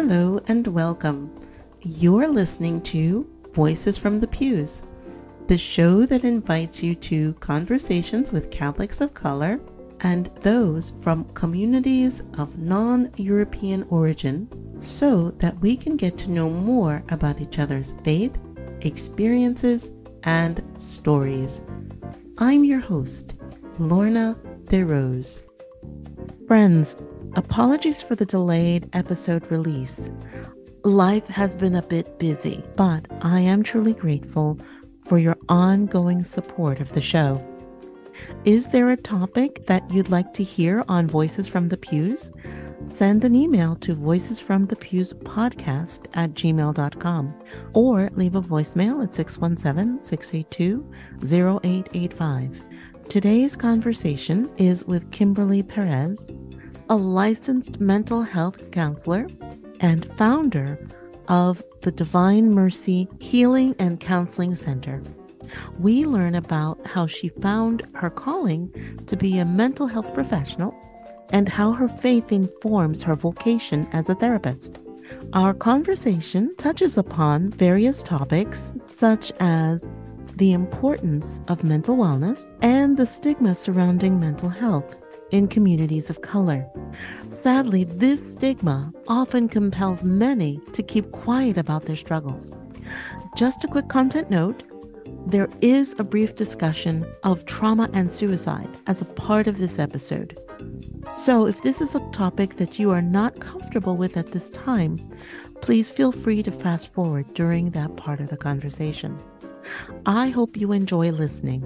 Hello and welcome. You're listening to Voices from the Pews, the show that invites you to conversations with Catholics of color and those from communities of non European origin so that we can get to know more about each other's faith, experiences, and stories. I'm your host, Lorna DeRose. Friends, apologies for the delayed episode release. Life has been a bit busy, but I am truly grateful for your ongoing support of the show. Is there a topic that you'd like to hear on Voices from the Pews? Send an email to voicesfromthepewspodcast at gmail.com or leave a voicemail at 617 682 0885. Today's conversation is with Kimberly Perez, a licensed mental health counselor and founder of the Divine Mercy Healing and Counseling Center. We learn about how she found her calling to be a mental health professional and how her faith informs her vocation as a therapist. Our conversation touches upon various topics such as the importance of mental wellness and the stigma surrounding mental health in communities of color. Sadly, this stigma often compels many to keep quiet about their struggles. Just a quick content note there is a brief discussion of trauma and suicide as a part of this episode. So, if this is a topic that you are not comfortable with at this time, please feel free to fast forward during that part of the conversation. I hope you enjoy listening.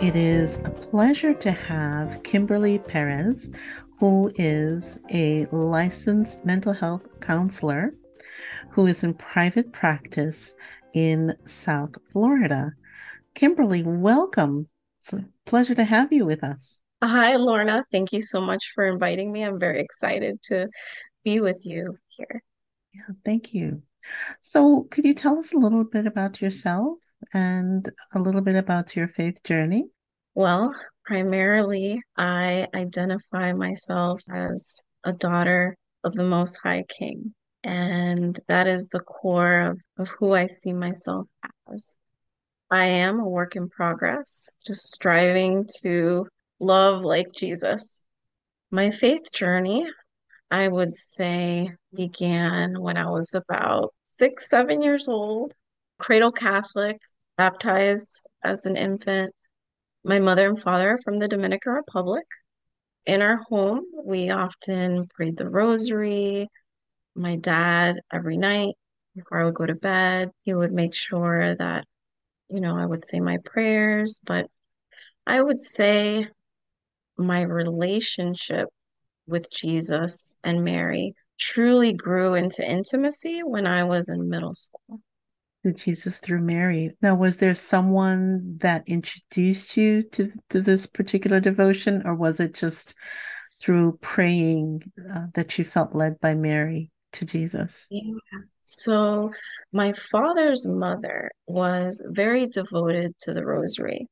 It is a pleasure to have Kimberly Perez, who is a licensed mental health counselor who is in private practice in South Florida. Kimberly, welcome. It's a pleasure to have you with us. Hi, Lorna. Thank you so much for inviting me. I'm very excited to be with you here. Yeah, thank you. So, could you tell us a little bit about yourself and a little bit about your faith journey? Well, primarily, I identify myself as a daughter of the Most High King. And that is the core of, of who I see myself as. I am a work in progress, just striving to love like Jesus. My faith journey, I would say, began when I was about six, seven years old, cradle Catholic, baptized as an infant. My mother and father are from the Dominican Republic. In our home, we often prayed the rosary, my dad every night before I would go to bed. He would make sure that, you know, I would say my prayers, but I would say my relationship with Jesus and Mary truly grew into intimacy when I was in middle school. Jesus through Mary. Now, was there someone that introduced you to, to this particular devotion, or was it just through praying uh, that you felt led by Mary? to Jesus? Yeah. So, my father's mother was very devoted to the rosary.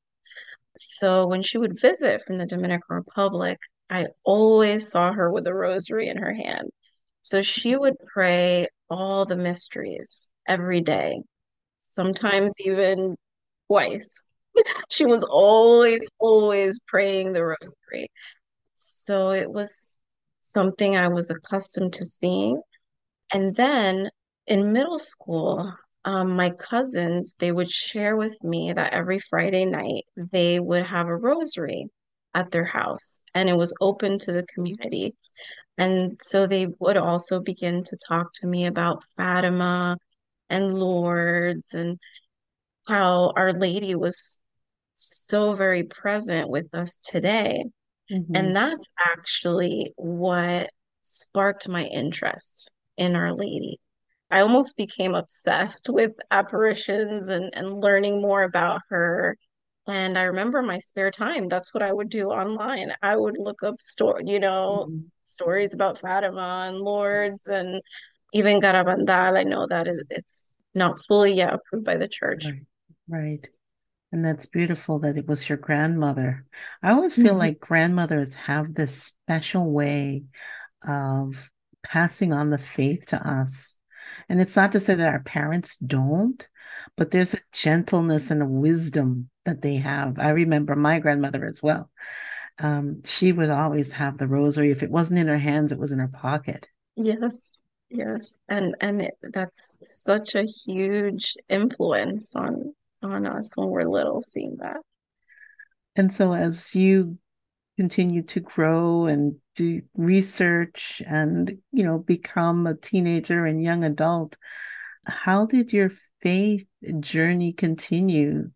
So, when she would visit from the Dominican Republic, I always saw her with a rosary in her hand. So, she would pray all the mysteries every day, sometimes even twice. she was always, always praying the rosary. So, it was something I was accustomed to seeing. And then in middle school, um, my cousins, they would share with me that every Friday night they would have a rosary at their house and it was open to the community. And so they would also begin to talk to me about Fatima and Lourdes and how Our Lady was so very present with us today. Mm-hmm. And that's actually what sparked my interest in Our Lady. I almost became obsessed with apparitions and, and learning more about her. And I remember my spare time, that's what I would do online. I would look up story, you know, mm-hmm. stories about Fatima and Lourdes and even Garabandal. I know that it's not fully yet approved by the church. Right. right. And that's beautiful that it was your grandmother. I always feel Mhm. like grandmothers have this special way of passing on the faith to us. And it's not to say that our parents don't, but there's a gentleness and a wisdom that they have. I remember my grandmother as well. Um, she would always have the rosary. If it wasn't in her hands, it was in her pocket. Yes, yes. And and it, that's such a huge influence on on us when we're little, seeing that. And so as you continue to grow and do research and, you know, become a teenager and young adult, how did your faith journey continue?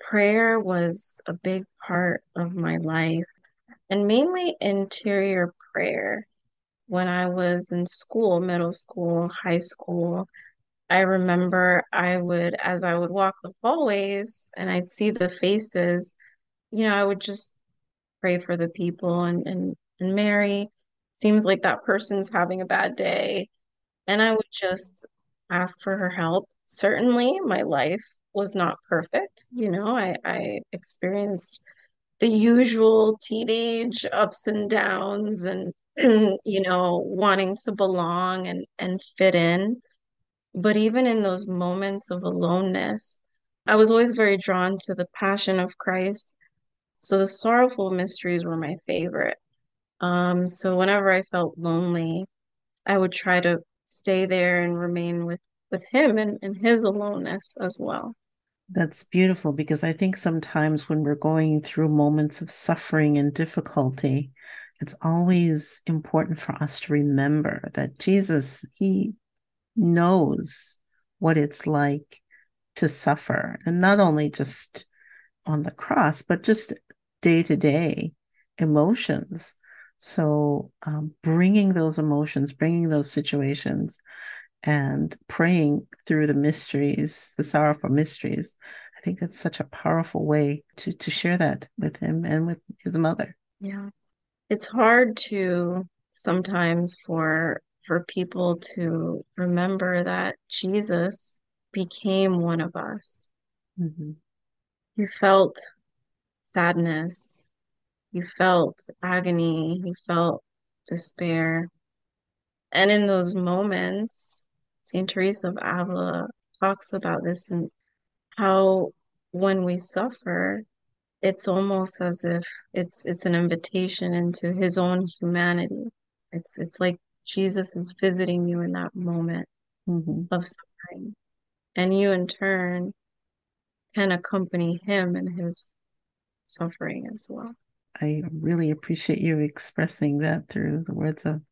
Prayer was a big part of my life, and mainly interior prayer. When I was in school, middle school, high school, I remember I would, as I would walk the hallways and I'd see the faces, you know, I would just pray for the people and and, and Mary seems like that person's having a bad day. And I would just ask for her help. Certainly, my life was not perfect. You know, I, I experienced the usual teenage ups and downs and, you know, wanting to belong and, and fit in. But even in those moments of aloneness, I was always very drawn to the passion of Christ. So the sorrowful mysteries were my favorite. Um, so whenever I felt lonely, I would try to stay there and remain with with him and, and his aloneness as well. That's beautiful because I think sometimes when we're going through moments of suffering and difficulty, it's always important for us to remember that Jesus, He knows what it's like to suffer, and not only just on the cross, but just day to day emotions. So, um, bringing those emotions, bringing those situations, and praying through the mysteries, the sorrowful mysteries. I think that's such a powerful way to to share that with him and with his mother. Yeah. It's hard to sometimes for for people to remember that Jesus became one of us. Mm-hmm. You felt sadness, you felt agony, you felt despair. And in those moments, St. Teresa of Avila talks about this and how when we suffer, it's almost as if it's it's an invitation into his own humanity. It's it's like Jesus is visiting you in that moment Mm-hmm. of suffering, and you in turn can accompany him in his suffering as well. I really appreciate you expressing that through the words of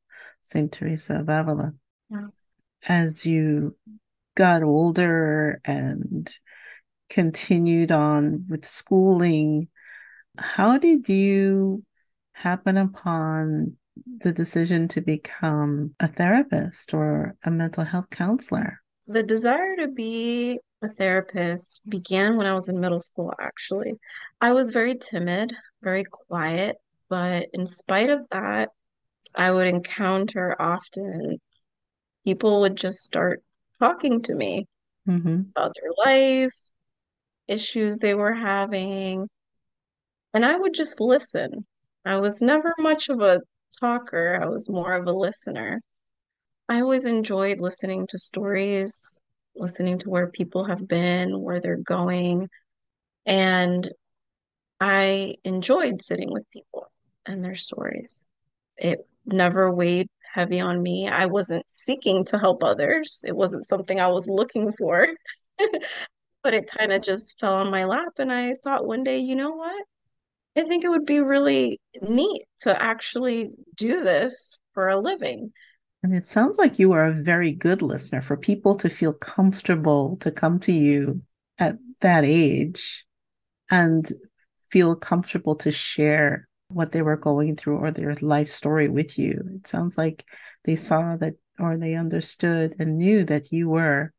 Saint Teresa of Avila. Yeah. As you got older and continued on with schooling, how did you happen upon the decision to become a therapist or a mental health counselor? The desire to be a therapist began when I was in middle school, actually. I was very timid, very quiet, but in spite of that, I would encounter often people would just start talking to me Mm-hmm. about their life, issues they were having, and I would just listen. I was never much of a talker, I was more of a listener. I always enjoyed listening to stories, listening to where people have been, where they're going, and I enjoyed sitting with people and their stories. It never weighed heavy on me. I wasn't seeking to help others. It wasn't something I was looking for, but it kind of just fell on my lap. And I thought one day, you know what? I think it would be really neat to actually do this for a living. And it sounds like you are a very good listener for people to feel comfortable to come to you at that age and feel comfortable to share what they were going through or their life story with you. It sounds like they saw that or they understood and knew that you were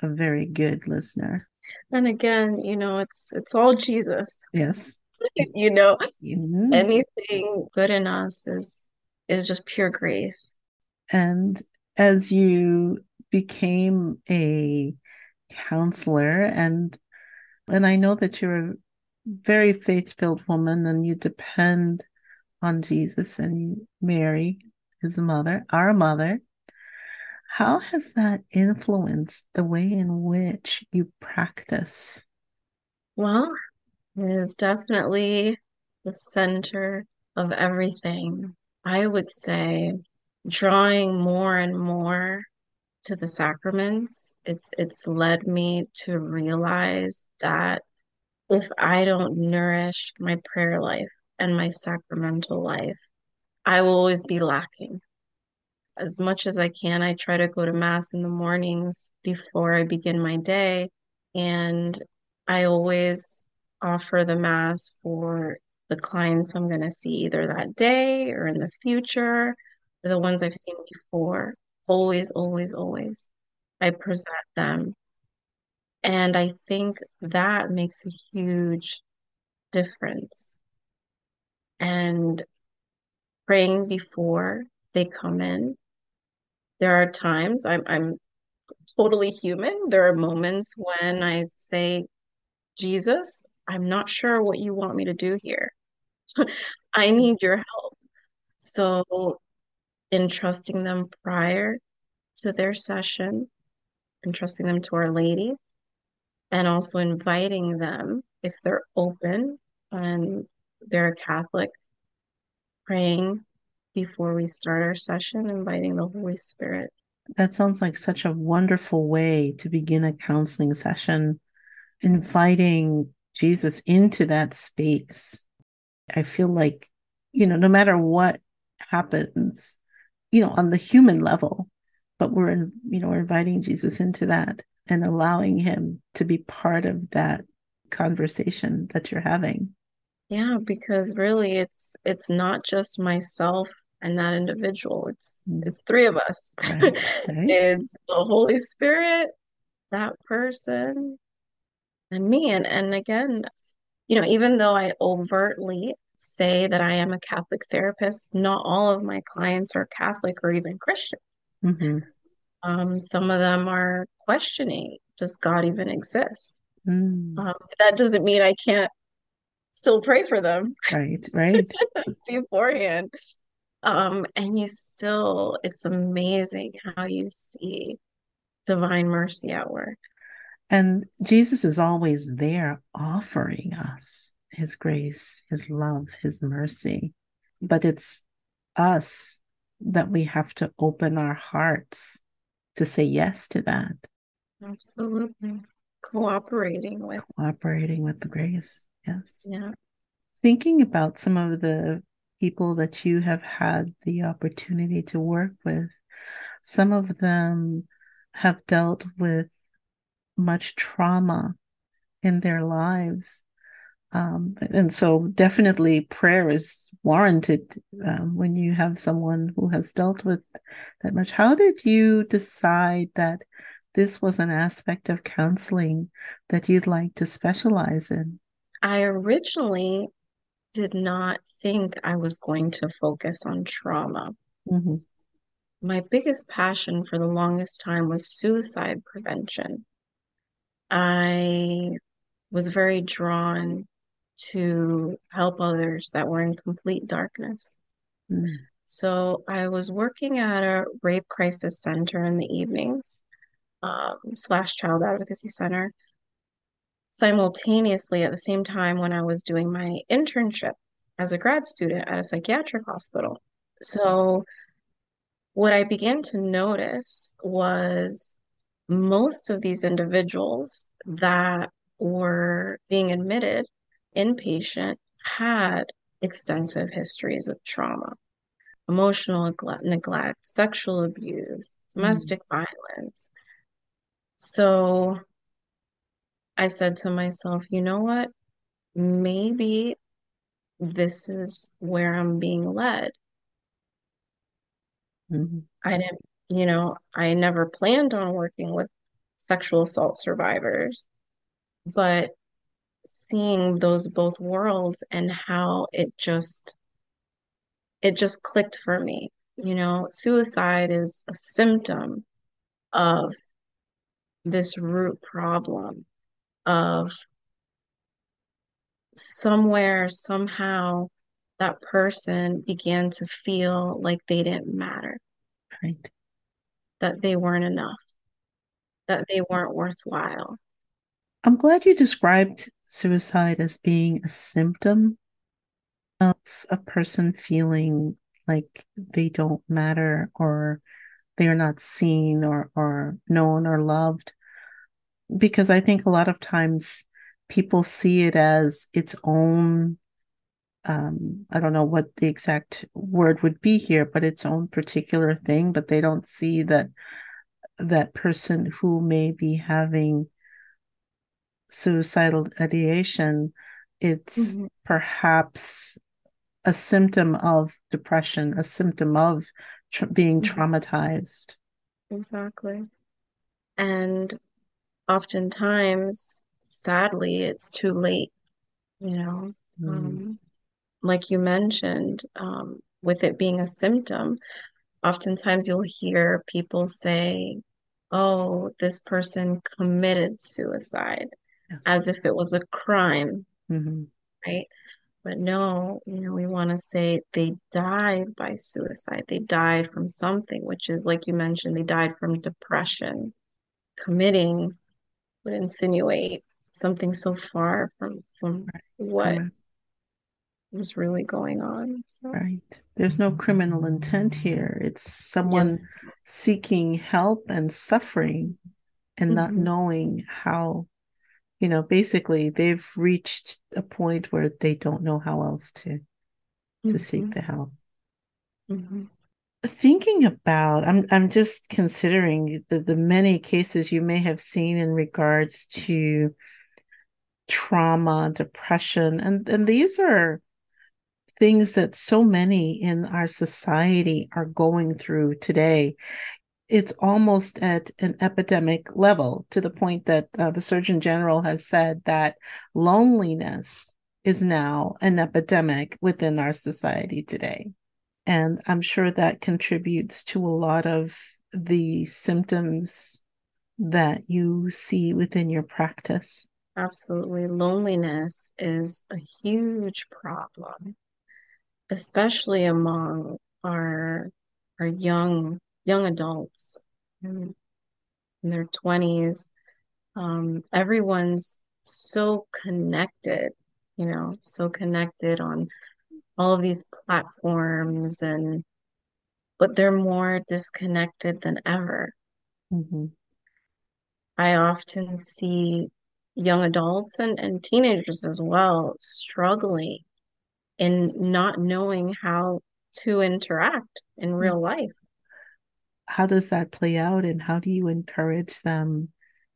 a very good listener. And again, you know, it's it's all Jesus. Yes. You know, Mhm. anything good in us is is just pure grace. And as you became a counselor and And I know that you're a very faith filled woman and you depend on Jesus and Mary, his mother, our mother. How has that influenced the way in which you practice? Well, it is definitely the center of everything. I would say drawing more and more to the sacraments, it's it's led me to realize that if I don't nourish my prayer life and my sacramental life, I will always be lacking. As much as I can, I try to go to mass in the mornings before I begin my day, and I always offer the mass for the clients I'm going to see either that day or in the future, or the ones I've seen before. Always, always, always. I present them. And I think that makes a huge difference. And praying before they come in. There are times I'm I'm totally human. There are moments when I say, Jesus, I'm not sure what you want me to do here. I need your help. So entrusting them prior to their session, entrusting them to Our Lady, and also inviting them if they're open and they're a Catholic, praying before we start our session, inviting the Holy Spirit. That sounds like such a wonderful way to begin a counseling session, inviting Jesus into that space. I feel like, you know, no matter what happens, you know, on the human level, but we're, in, you know, we're inviting Jesus into that and allowing him to be part of that conversation that you're having. Yeah, because really it's it's not just myself and that individual. It's Mm. it's three of us. Right, right. It's the Holy Spirit, that person, and me. And and again, you know, even though I overtly say that I am a Catholic therapist, not all of my clients are Catholic or even Christian. hmm Um, some of them are questioning, does God even exist? Mm. Um, that doesn't mean I can't still pray for them Right, right. beforehand. Um, and you still, it's amazing how you see divine mercy at work. And Jesus is always there offering us his grace, his love, his mercy. But it's us that we have to open our hearts to say yes to that, Absolutely. Cooperating with, cooperating with the grace. Yes. yeah. Thinking about some of the people that you have had the opportunity to work with, some of them have dealt with much trauma in their lives. Um, and so definitely prayer is warranted um, when you have someone who has dealt with that much. How did you decide that this was an aspect of counseling that you'd like to specialize in? I originally did not think I was going to focus on trauma. Mm-hmm. My biggest passion for the longest time was suicide prevention. I was very drawn to help others that were in complete darkness. Mm. So I was working at a rape crisis center in the evenings, um, slash child advocacy center, simultaneously at the same time when I was doing my internship as a grad student at a psychiatric hospital. So what I began to notice was most of these individuals that were being admitted inpatient had extensive histories of trauma, emotional neglect, sexual abuse, domestic mm. violence. So I said to myself, you know what? Maybe this is where I'm being led. Mm-hmm. I didn't, you know, I never planned on working with sexual assault survivors, but seeing those both worlds and how it just it just clicked for me. You know, suicide is a symptom of this root problem of somewhere, somehow, that person began to feel like they didn't matter, Right. that they weren't enough, that they weren't worthwhile. I'm glad you described suicide as being a symptom of a person feeling like they don't matter or they are not seen or, or known or loved. Because I think a lot of times people see it as its own, um, I don't know what the exact word would be here, but its own particular thing, but they don't see that that person who may be having suicidal ideation, it's Mhm. perhaps a symptom of depression, a symptom of tr- being Mhm. traumatized. Exactly. And oftentimes, sadly, it's too late, you know. Mm, Um, like you mentioned, um, with it being a symptom, oftentimes you'll hear people say, oh, this person committed suicide yes. as if it was a crime, hmm right? But no, you know, we want to say they died by suicide. They died from something, which is like you mentioned, they died from depression. Committing would insinuate something so far from from Right. what Correct. was really going on. So, Right. There's no criminal intent here. It's yeah. someone seeking help and suffering and not hmm knowing how, you know, basically they've reached a point where they don't know how else to to seek hmm the help. hmm Thinking about, I'm I'm just considering the, the many cases you may have seen in regards to trauma, depression, and and these are things that so many in our society are going through today. It's almost at an epidemic level to the point that uh, the Surgeon General has said that loneliness is now an epidemic within our society today. And I'm sure that contributes to a lot of the symptoms that you see within your practice. Absolutely. Loneliness is a huge problem, especially among our our young young adults in, their 20s. Um, everyone's so connected, you know, so connected on all of these platforms and but they're more disconnected than ever. Mm-hmm. I often see young adults and, and teenagers as well struggling in not knowing how to interact in real life. How does that play out, and how do you encourage them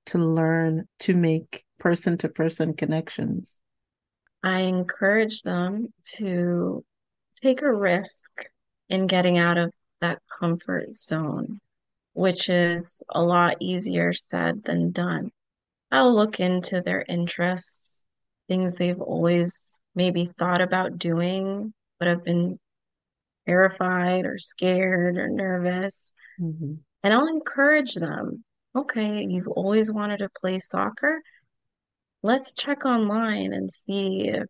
to learn to make person to person connections? I encourage them to take a risk in getting out of that comfort zone, which is a lot easier said than done. I'll look into their interests, things they've always maybe thought about doing, but have been terrified or scared or nervous. Mm-hmm. And I'll encourage them. Okay, you've always wanted to play soccer. Let's check online and see if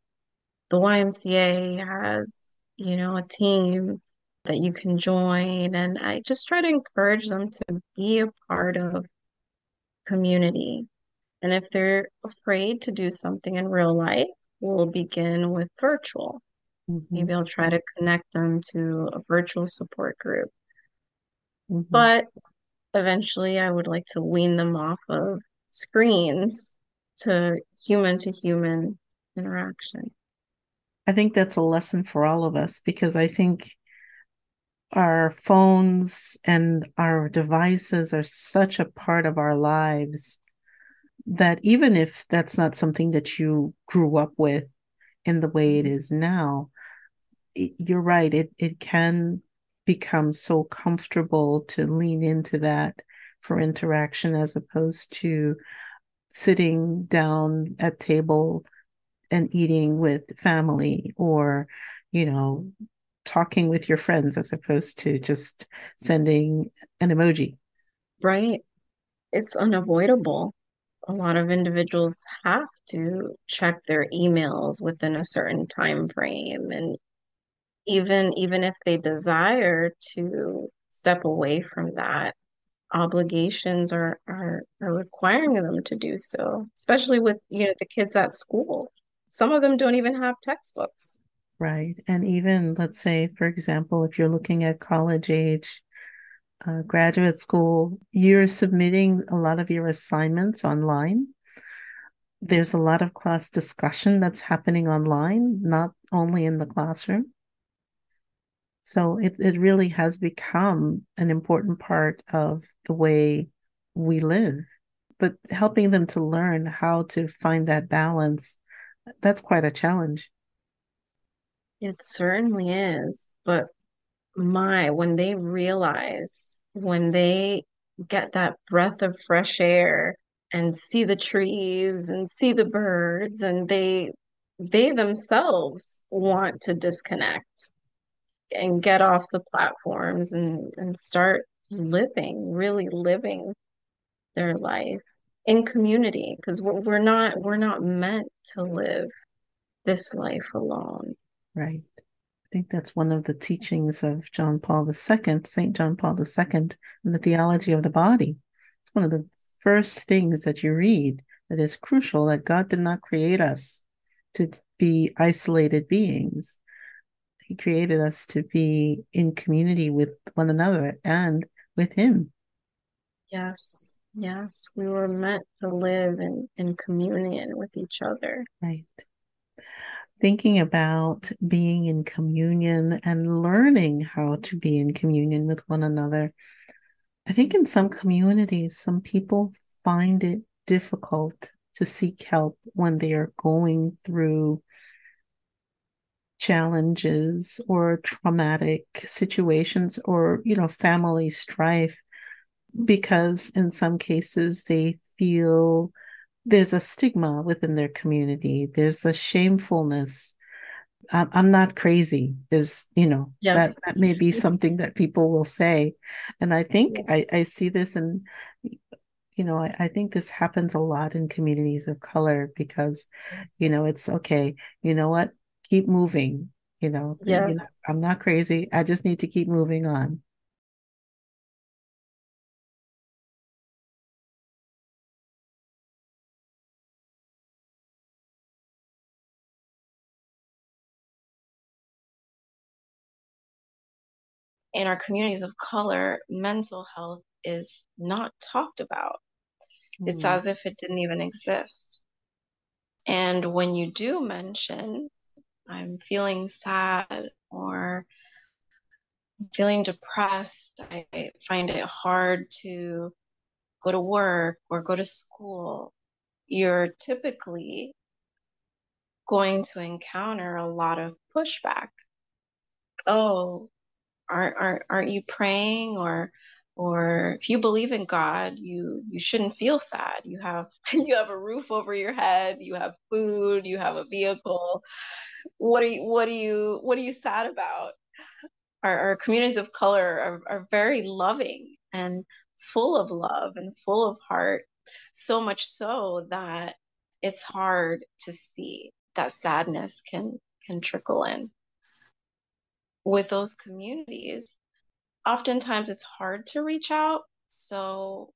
the YMCA has, you know, a team that you can join. And I just try to encourage them to be a part of community. And if they're afraid to do something in real life, we'll begin with virtual. Mm-hmm. Maybe I'll try to connect them to a virtual support group. Mm-hmm. But eventually, I would like to wean them off of screens to human to human interaction. I think that's a lesson for all of us because I think our phones and our devices are such a part of our lives that even if that's not something that you grew up with in the way it mm-hmm. is now, you're right. It it can become so comfortable to lean into that for interaction as opposed to sitting down at table and eating with family or, you know, talking with your friends as opposed to just sending an emoji. Right? It's unavoidable. a lot of individuals have to check their emails within a certain time frame and even even if they desire to step away from that obligations are are, are requiring them to do so especially with you know the kids at school. Some of them don't even have textbooks. Right. And even let's say for example if you're looking at college age uh, graduate school you're submitting a lot of your assignments online. There's a lot of class discussion that's happening online not only in the classroom so it, it really has become an important part of the way we live. But helping them to learn how to find that balance, that's quite a challenge. It certainly is. But my, when they realize, when they get that breath of fresh air and see the trees and see the birds and they they themselves want to disconnect and get off the platforms and and start living, really living their life in community because we're, we're not we're not meant to live this life alone. Right. I think that's one of the teachings of John Paul II, St. John Paul II, in the theology of the body. It's one of the first things that you read that is crucial that God did not create us to be isolated beings. He created us to be in community with one another and with Him. Yes, yes, we were meant to live in, in communion with each other. Right. Thinking about being in communion and learning how to be in communion with one another. I think in some communities, some people find it difficult to seek help when they are going through challenges or traumatic situations or you know family strife because in some cases they feel there's a stigma within their community there's a shamefulness. I'm not crazy there's you know yes. that that may be something that people will say. And i think I, I see this and you know I, I think this happens a lot in communities of color because you know it's okay you know what keep moving. You know, yes. I'm not crazy. I just need to keep moving on. in our communities of color, mental health is not talked about. Mm. It's as if it didn't even exist. And when you do mention I'm feeling sad or feeling depressed. I find it hard to go to work or go to school. You're typically going to encounter a lot of pushback. Oh, aren't, aren't, aren't you praying or or if you believe in God, you you shouldn't feel sad. You have you have a roof over your head, you have food, you have a vehicle. What are you what are you what are you sad about? Our, our communities of color are, are very loving and full of love and full of heart. So much so that it's hard to see that sadness can can trickle in. With those communities, oftentimes it's hard to reach out. So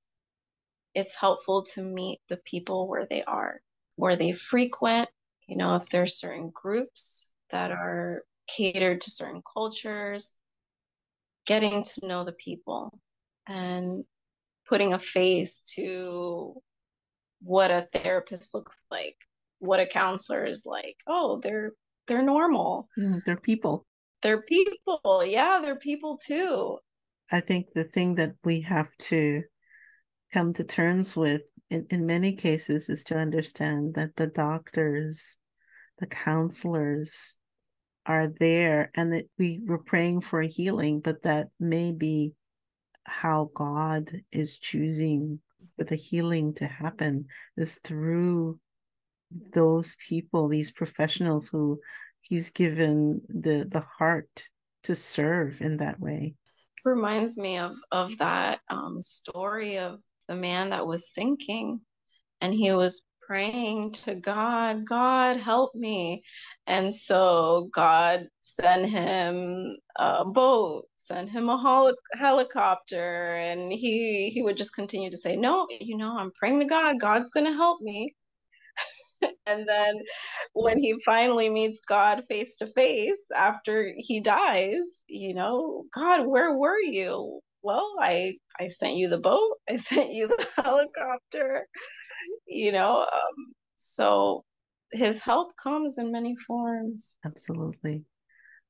it's helpful to meet the people where they are, where they frequent. You know, if there's certain groups that are catered to certain cultures, getting to know the people and putting a face to what a therapist looks like, what a counselor is like. Oh, they're they're normal. Mm, they're people they're people. Yeah, they're people too. I think the thing that we have to come to terms with in, in many cases is to understand that the doctors, the counselors are there and that we were praying for a healing, but that may be how God is choosing for the healing to happen is through those people, these professionals who he's given the the heart to serve in that way reminds me of of that um, story of the man that was sinking and he was praying to God, God help me. And so God sent him a boat, sent him a hol- helicopter, and he he would just continue to say, "No, you know, I'm praying to God. God's to help me." and then when he finally meets God face to face after he dies, you know, God, where were you? Well, I I sent you the boat. I sent you the helicopter. You know, um, so his help comes in many forms. Absolutely.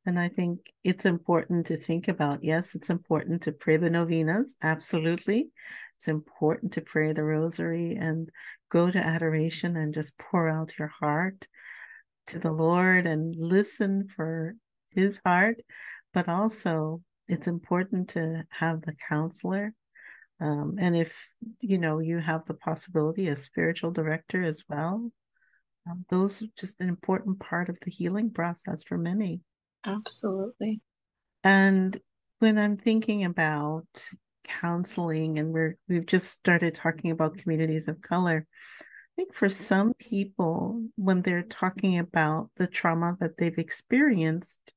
And I think it's important to think about yes, it's important to pray the novenas. Absolutely. It's important to pray the rosary and go to adoration and just pour out your heart to the Lord and listen for his heart. But also, it's important to have the counselor. Um, and if you know you have the possibility, a spiritual director as well, um, those are just an important part of the healing process for many. Absolutely. And when I'm thinking about counseling, and we're we've just started talking about communities of color, think for some people, when they're talking about the trauma that they've experienced,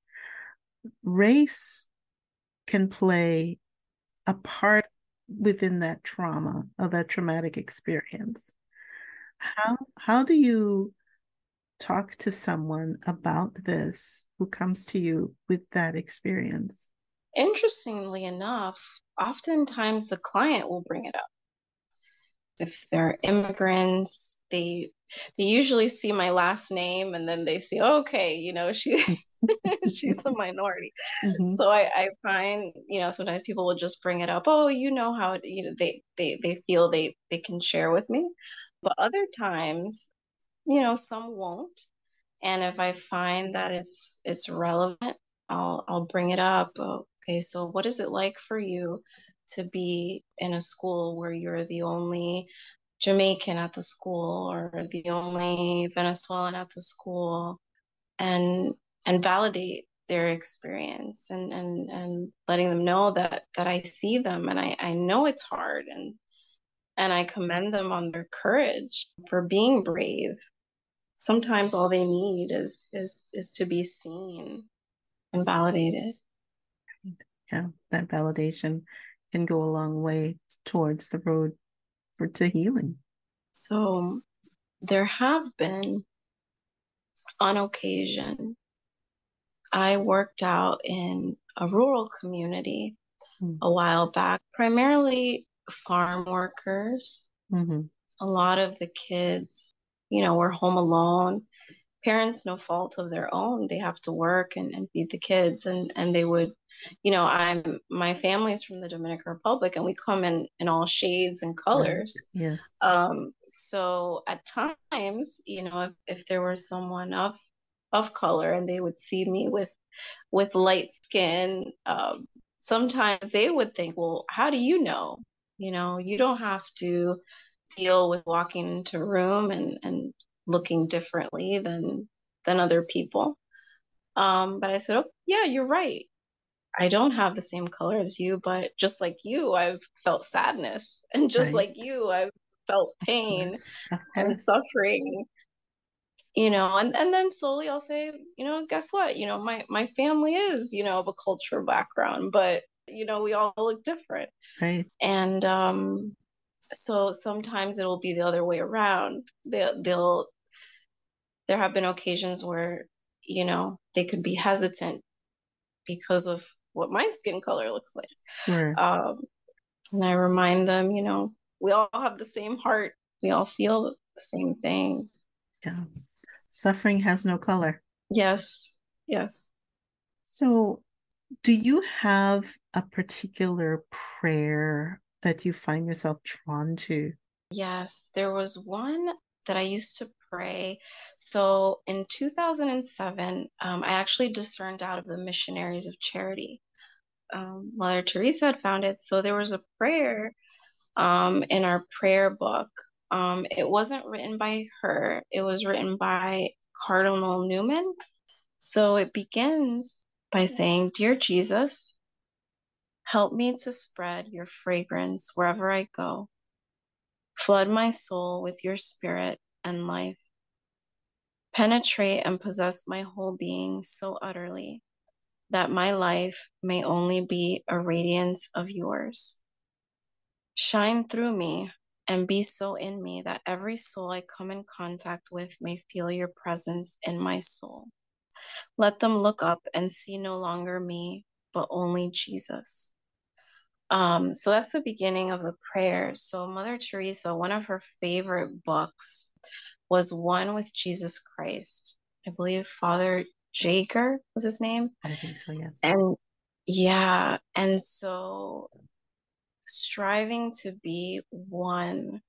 race can play a part within that trauma of that traumatic experience. How how do you talk to someone about this who comes to you with that experience? Interestingly enough, oftentimes the client will bring it up. If they're immigrants, they they usually see my last name and then they say, okay, you know, she she's a minority. Mm-hmm. So I, I find, you know, sometimes people will just bring it up. Oh, you know how, you know, they, they, they feel they, they can share with me. But other times, you know, some won't. And if I find that it's, it's relevant, I'll, I'll bring it up. Okay. So what is it like for you to be in a school where you're the only Jamaican at the school or the only Venezuelan at the school and and validate their experience and and and letting them know that that I see them and I I know it's hard and and I commend them on their courage for being brave. Sometimes all they need is is is to be seen and validated. Yeah, that validation can go a long way towards the road for to healing. So there have been on occasion I worked out in a rural community mm-hmm. a while back, primarily farm workers. Mm-hmm. A lot of the kids, you know, were home alone. Parents, no fault of their own, they have to work and, and feed the kids, and and they would, you know, I'm my family's from the Dominican Republic, and we come in in all shades and colors. Right. Yes. Um. So at times, you know, if if there was someone of of color and they would see me with with light skin um, sometimes they would think well how do you know you know you don't have to deal with walking into a room and and looking differently than than other people. Um, but i said oh yeah you're right. I don't have the same color as you but just like you i've felt sadness. And just right. like you i've felt pain and suffering. You know and, and then slowly i'll say you know guess what? You know my my family is you know of a cultural background but you know we all look different. Right. And um so sometimes it'll be the other way around. They'll they'll there have been occasions where you know they could be hesitant because of what my skin color looks like sure. um and i remind them you know we all have the same heart we all feel the same things yeah Suffering has no color. Yes, yes. So, do you have a particular prayer that you find yourself drawn to? Yes, there was one that I used to pray. So in 2007, um, I actually discerned out of the Missionaries of Charity. Um, Mother Teresa had found it. So there was a prayer um, in our prayer book um, it wasn't written by her, it was written by Cardinal Newman. So it begins by saying, Dear Jesus, help me to spread your fragrance wherever I go. Flood my soul with your spirit and life. Penetrate and possess my whole being so utterly that my life may only be a radiance of yours. Shine through me and be so in me that every soul I come in contact with may feel your presence in my soul. Let them look up and see no longer me, but only Jesus. Um, so that's the beginning of the prayer. So Mother Teresa, one of her favorite books was one with Jesus Christ. I believe Father Jager was his name. I think so, yes. And yeah, and so striving to be one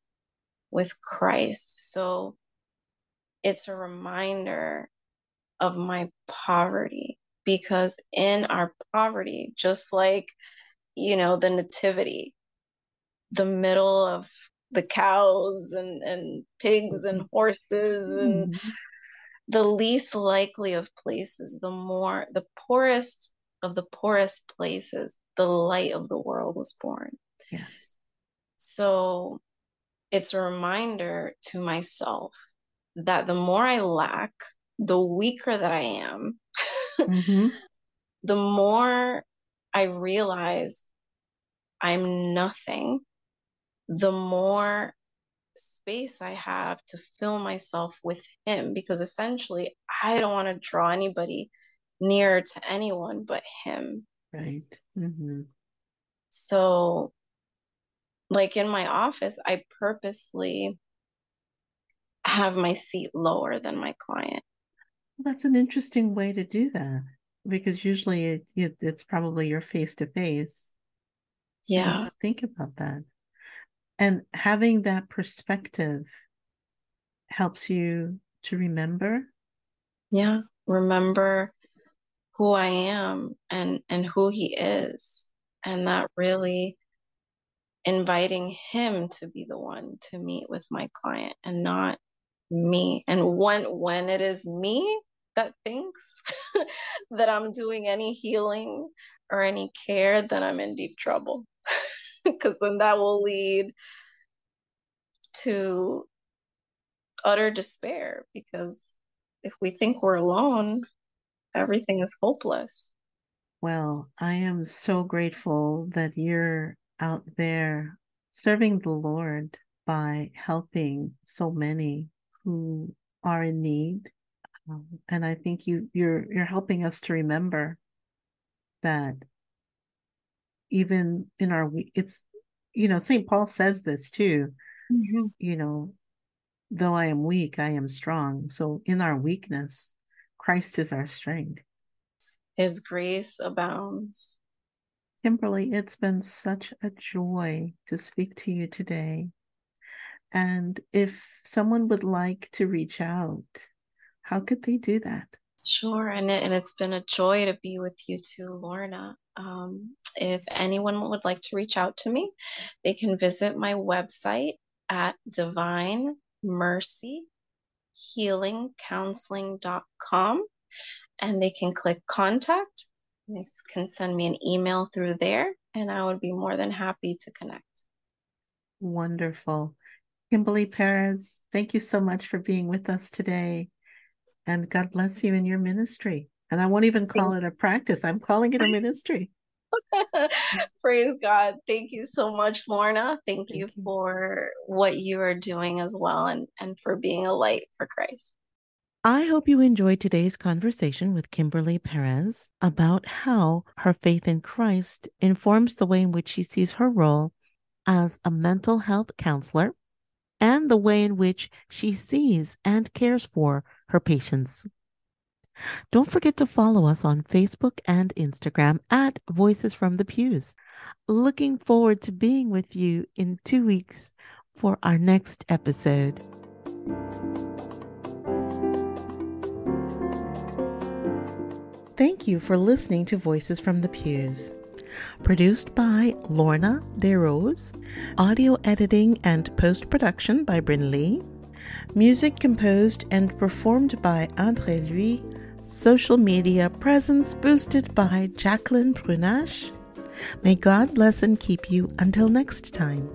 with Christ. So it's a reminder of my poverty because in our poverty, just like, you know, the nativity, the middle of the cows and, and pigs and horses and mm-hmm. the least likely of places, the more, the poorest of the poorest places, the light of the world was born. Yes. So it's a reminder to myself that the more I lack, the weaker that I am, mm-hmm. the more I realize I'm nothing, the more space I have to fill myself with Him because essentially I don't want to draw anybody near to anyone but Him. Right. Mm-hmm. So, like in my office, I purposely have my seat lower than my client. Well, that's an interesting way to do that because usually it, it it's probably your face to face. Yeah. Think about that. And having that perspective helps you to remember. Yeah. Remember who I am and and who he is. And that really inviting him to be the one to meet with my client and not me. And when when it is me that thinks that I'm doing any healing or any care, then I'm in deep trouble. Because then that will lead to utter despair. Because if we think we're alone, everything is hopeless. Well, I am so grateful that you're out there serving the Lord by helping so many who are in need. Um, and I think you you're you're helping us to remember that even in our it's you know St. Paul says this too. Mm-hmm. You know, though I am weak, I am strong. So in our weakness, Christ is our strength. His grace abounds. Kimberly, it's been such a joy to speak to you today. And if someone would like to reach out, how could they do that? Sure. And, it, and it's been a joy to be with you too, Lorna. Um, if anyone would like to reach out to me, they can visit my website at divine mercy healingcounseling.com and they can click contact they can send me an email through there, and I would be more than happy to connect. Wonderful. Kimberly Perez, thank you so much for being with us today. And God bless you in your ministry. And I won't even call it a practice, I'm calling it a ministry. Praise God. Thank you so much, Lorna. Thank, Thank you, you for what you are doing as well and, and for being a light for Christ. I hope you enjoyed today's conversation with Kimberly Perez about how her faith in Christ informs the way in which she sees her role as a mental health counselor and the way in which she sees and cares for her patients. Don't forget to follow us on Facebook and Instagram at Voices from the Pews. Looking forward to being with you in two weeks for our next episode. Thank you for listening to Voices from the Pews. Produced by Lorna DeRose, audio editing and post production by Bryn Lee, music composed and performed by Andre Louis, social media presence boosted by Jacqueline Prunache. May God bless and keep you until next time.